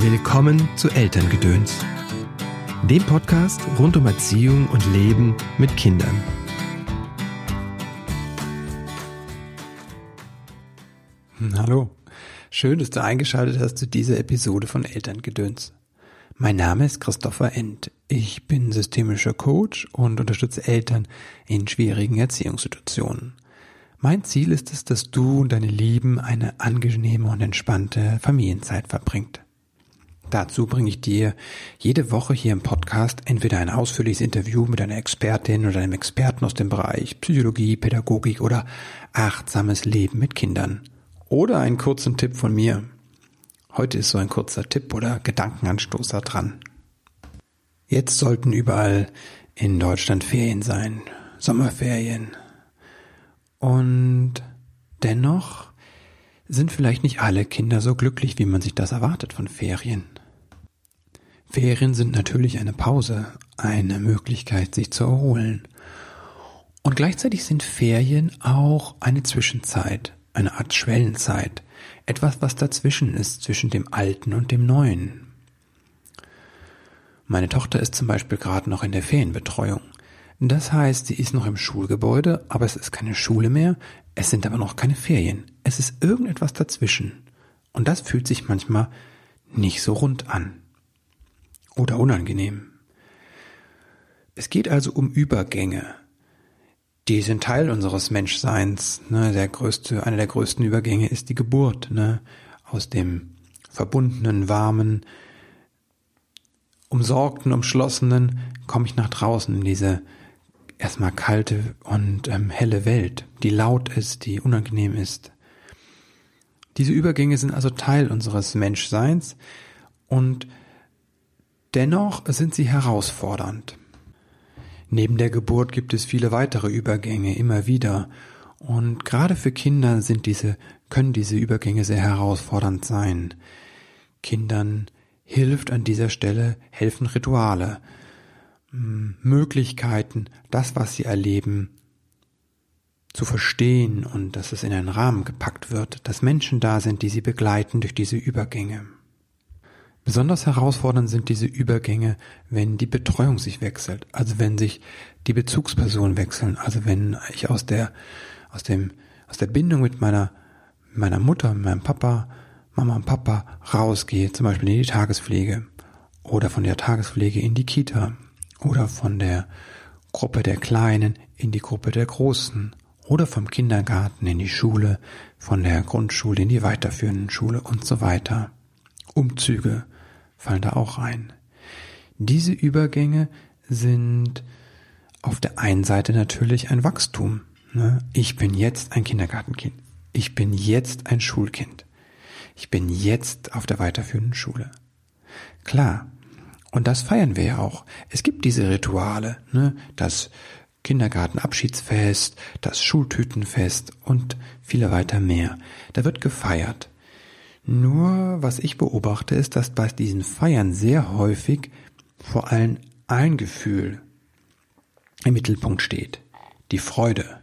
Willkommen zu Elterngedöns, dem Podcast rund um Erziehung und Leben mit Kindern. Hallo, schön, dass du eingeschaltet hast zu dieser Episode von Elterngedöns. Mein Name ist Christopher End. Ich bin systemischer Coach und unterstütze Eltern in schwierigen Erziehungssituationen. Mein Ziel ist es, dass du und deine Lieben eine angenehme und entspannte Familienzeit verbringt. Dazu bringe ich dir jede Woche hier im Podcast entweder ein ausführliches Interview mit einer Expertin oder einem Experten aus dem Bereich Psychologie, Pädagogik oder achtsames Leben mit Kindern. Oder einen kurzen Tipp von mir. Heute ist so ein kurzer Tipp oder Gedankenanstoßer dran. Jetzt sollten überall in Deutschland Ferien sein, Sommerferien. Und dennoch sind vielleicht nicht alle Kinder so glücklich, wie man sich das erwartet von Ferien. Ferien sind natürlich eine Pause, eine Möglichkeit, sich zu erholen. Und gleichzeitig sind Ferien auch eine Zwischenzeit, eine Art Schwellenzeit, etwas, was dazwischen ist, zwischen dem Alten und dem Neuen. Meine Tochter ist zum Beispiel gerade noch in der Ferienbetreuung. Das heißt, sie ist noch im Schulgebäude, aber es ist keine Schule mehr, es sind aber noch keine Ferien. Es ist irgendetwas dazwischen. Und das fühlt sich manchmal nicht so rund an. Oder unangenehm. Es geht also um Übergänge. Die sind Teil unseres Menschseins. Ne? Der größte, einer der größten Übergänge ist die Geburt. Ne? Aus dem verbundenen, warmen, umsorgten, umschlossenen komme ich nach draußen in diese erstmal kalte und ähm, helle Welt, die laut ist, die unangenehm ist. Diese Übergänge sind also Teil unseres Menschseins und dennoch sind sie herausfordernd. Neben der Geburt gibt es viele weitere Übergänge immer wieder und gerade für Kinder sind diese, können diese Übergänge sehr herausfordernd sein. Kindern hilft an dieser Stelle, helfen Rituale, Möglichkeiten, das, was sie erleben, zu verstehen und dass es in einen Rahmen gepackt wird, dass Menschen da sind, die sie begleiten durch diese Übergänge. Besonders herausfordernd sind diese Übergänge, wenn die Betreuung sich wechselt, also wenn sich die Bezugspersonen wechseln, also wenn ich aus der, aus dem, aus der Bindung mit meiner, meiner Mutter, meinem Papa, Mama und Papa rausgehe, zum Beispiel in die Tagespflege oder von der Tagespflege in die Kita oder von der Gruppe der Kleinen in die Gruppe der Großen oder vom Kindergarten in die Schule, von der Grundschule in die weiterführenden Schule und so weiter. Umzüge fallen da auch rein. Diese Übergänge sind auf der einen Seite natürlich ein Wachstum. Ne? Ich bin jetzt ein Kindergartenkind. Ich bin jetzt ein Schulkind. Ich bin jetzt auf der weiterführenden Schule. Klar, und das feiern wir ja auch. Es gibt diese Rituale, ne? das Kindergartenabschiedsfest, das Schultütenfest und viele weiter mehr. Da wird gefeiert. Nur was ich beobachte, ist, dass bei diesen Feiern sehr häufig vor allem ein Gefühl im Mittelpunkt steht. Die Freude,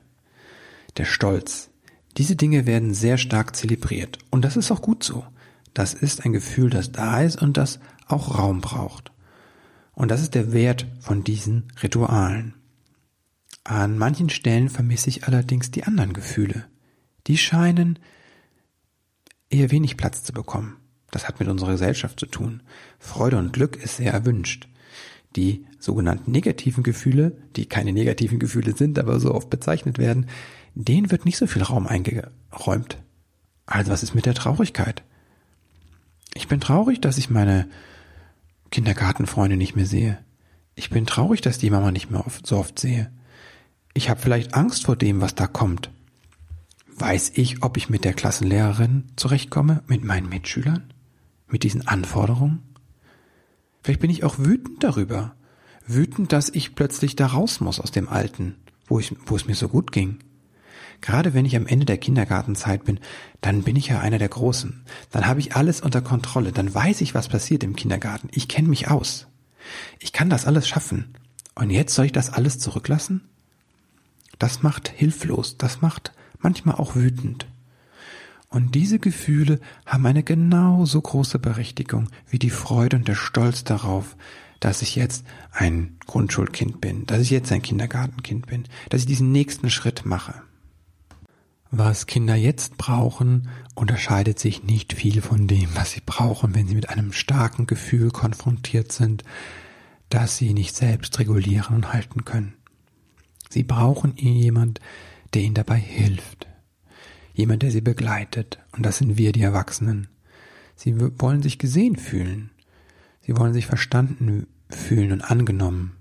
der Stolz. Diese Dinge werden sehr stark zelebriert. Und das ist auch gut so. Das ist ein Gefühl, das da ist und das auch Raum braucht. Und das ist der Wert von diesen Ritualen. An manchen Stellen vermisse ich allerdings die anderen Gefühle. Die scheinen eher wenig Platz zu bekommen. Das hat mit unserer Gesellschaft zu tun. Freude und Glück ist sehr erwünscht. Die sogenannten negativen Gefühle, die keine negativen Gefühle sind, aber so oft bezeichnet werden, denen wird nicht so viel Raum eingeräumt. Also was ist mit der Traurigkeit? Ich bin traurig, dass ich meine Kindergartenfreunde nicht mehr sehe. Ich bin traurig, dass die Mama nicht mehr oft, so oft sehe. Ich habe vielleicht Angst vor dem, was da kommt. Weiß ich, ob ich mit der Klassenlehrerin zurechtkomme, mit meinen Mitschülern, mit diesen Anforderungen? Vielleicht bin ich auch wütend darüber. Wütend, dass ich plötzlich da raus muss aus dem Alten, wo, ich, wo es mir so gut ging. Gerade wenn ich am Ende der Kindergartenzeit bin, dann bin ich ja einer der Großen. Dann habe ich alles unter Kontrolle. Dann weiß ich, was passiert im Kindergarten. Ich kenne mich aus. Ich kann das alles schaffen. Und jetzt soll ich das alles zurücklassen? Das macht hilflos. Das macht manchmal auch wütend. Und diese Gefühle haben eine genauso große Berechtigung wie die Freude und der Stolz darauf, dass ich jetzt ein Grundschulkind bin, dass ich jetzt ein Kindergartenkind bin, dass ich diesen nächsten Schritt mache. Was Kinder jetzt brauchen, unterscheidet sich nicht viel von dem, was sie brauchen, wenn sie mit einem starken Gefühl konfrontiert sind, das sie nicht selbst regulieren und halten können. Sie brauchen jemand, der ihnen dabei hilft. Jemand, der sie begleitet. Und das sind wir, die Erwachsenen. Sie wollen sich gesehen fühlen. Sie wollen sich verstanden fühlen und angenommen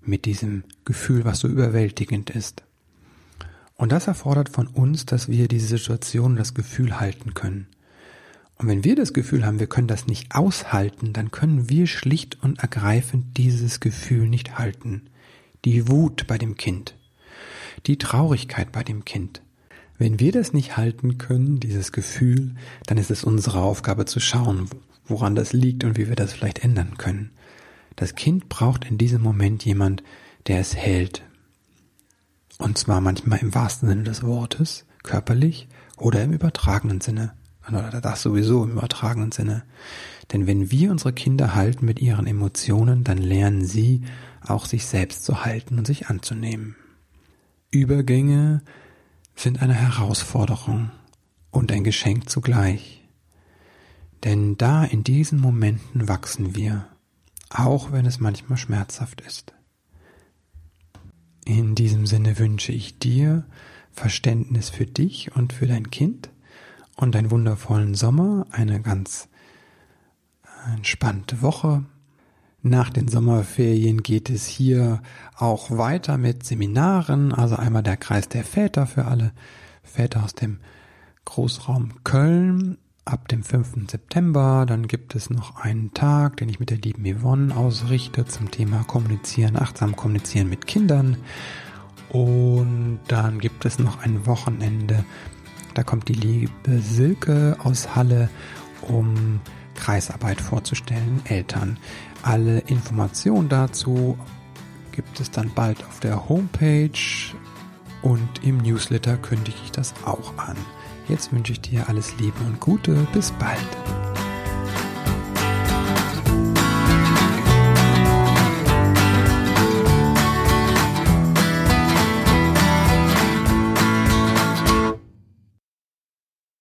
mit diesem Gefühl, was so überwältigend ist. Und das erfordert von uns, dass wir diese Situation, das Gefühl halten können. Und wenn wir das Gefühl haben, wir können das nicht aushalten, dann können wir schlicht und ergreifend dieses Gefühl nicht halten. Die Wut bei dem Kind, die Traurigkeit bei dem Kind. Wenn wir das nicht halten können, dieses Gefühl, dann ist es unsere Aufgabe zu schauen, woran das liegt und wie wir das vielleicht ändern können. Das Kind braucht in diesem Moment jemand, der es hält. Und zwar manchmal im wahrsten Sinne des Wortes, körperlich oder im übertragenen Sinne. Oder das sowieso im übertragenen Sinne. Denn wenn wir unsere Kinder halten mit ihren Emotionen, dann lernen sie auch sich selbst zu halten und sich anzunehmen. Übergänge sind eine Herausforderung und ein Geschenk zugleich. Denn da in diesen Momenten wachsen wir, auch wenn es manchmal schmerzhaft ist. In diesem Sinne wünsche ich dir Verständnis für dich und für dein Kind und einen wundervollen Sommer, eine ganz entspannte Woche. Nach den Sommerferien geht es hier auch weiter mit Seminaren, also einmal der Kreis der Väter für alle Väter aus dem Großraum Köln ab dem 5. September. Dann gibt es noch einen Tag, den ich mit der lieben Yvonne ausrichte zum Thema Kommunizieren, achtsam kommunizieren mit Kindern. Und dann gibt es noch ein Wochenende, da kommt die liebe Silke aus Halle, um Kreisarbeit vorzustellen, Eltern. Alle Informationen dazu gibt es dann bald auf der Homepage und im Newsletter kündige ich das auch an. Jetzt wünsche ich dir alles Liebe und Gute. Bis bald.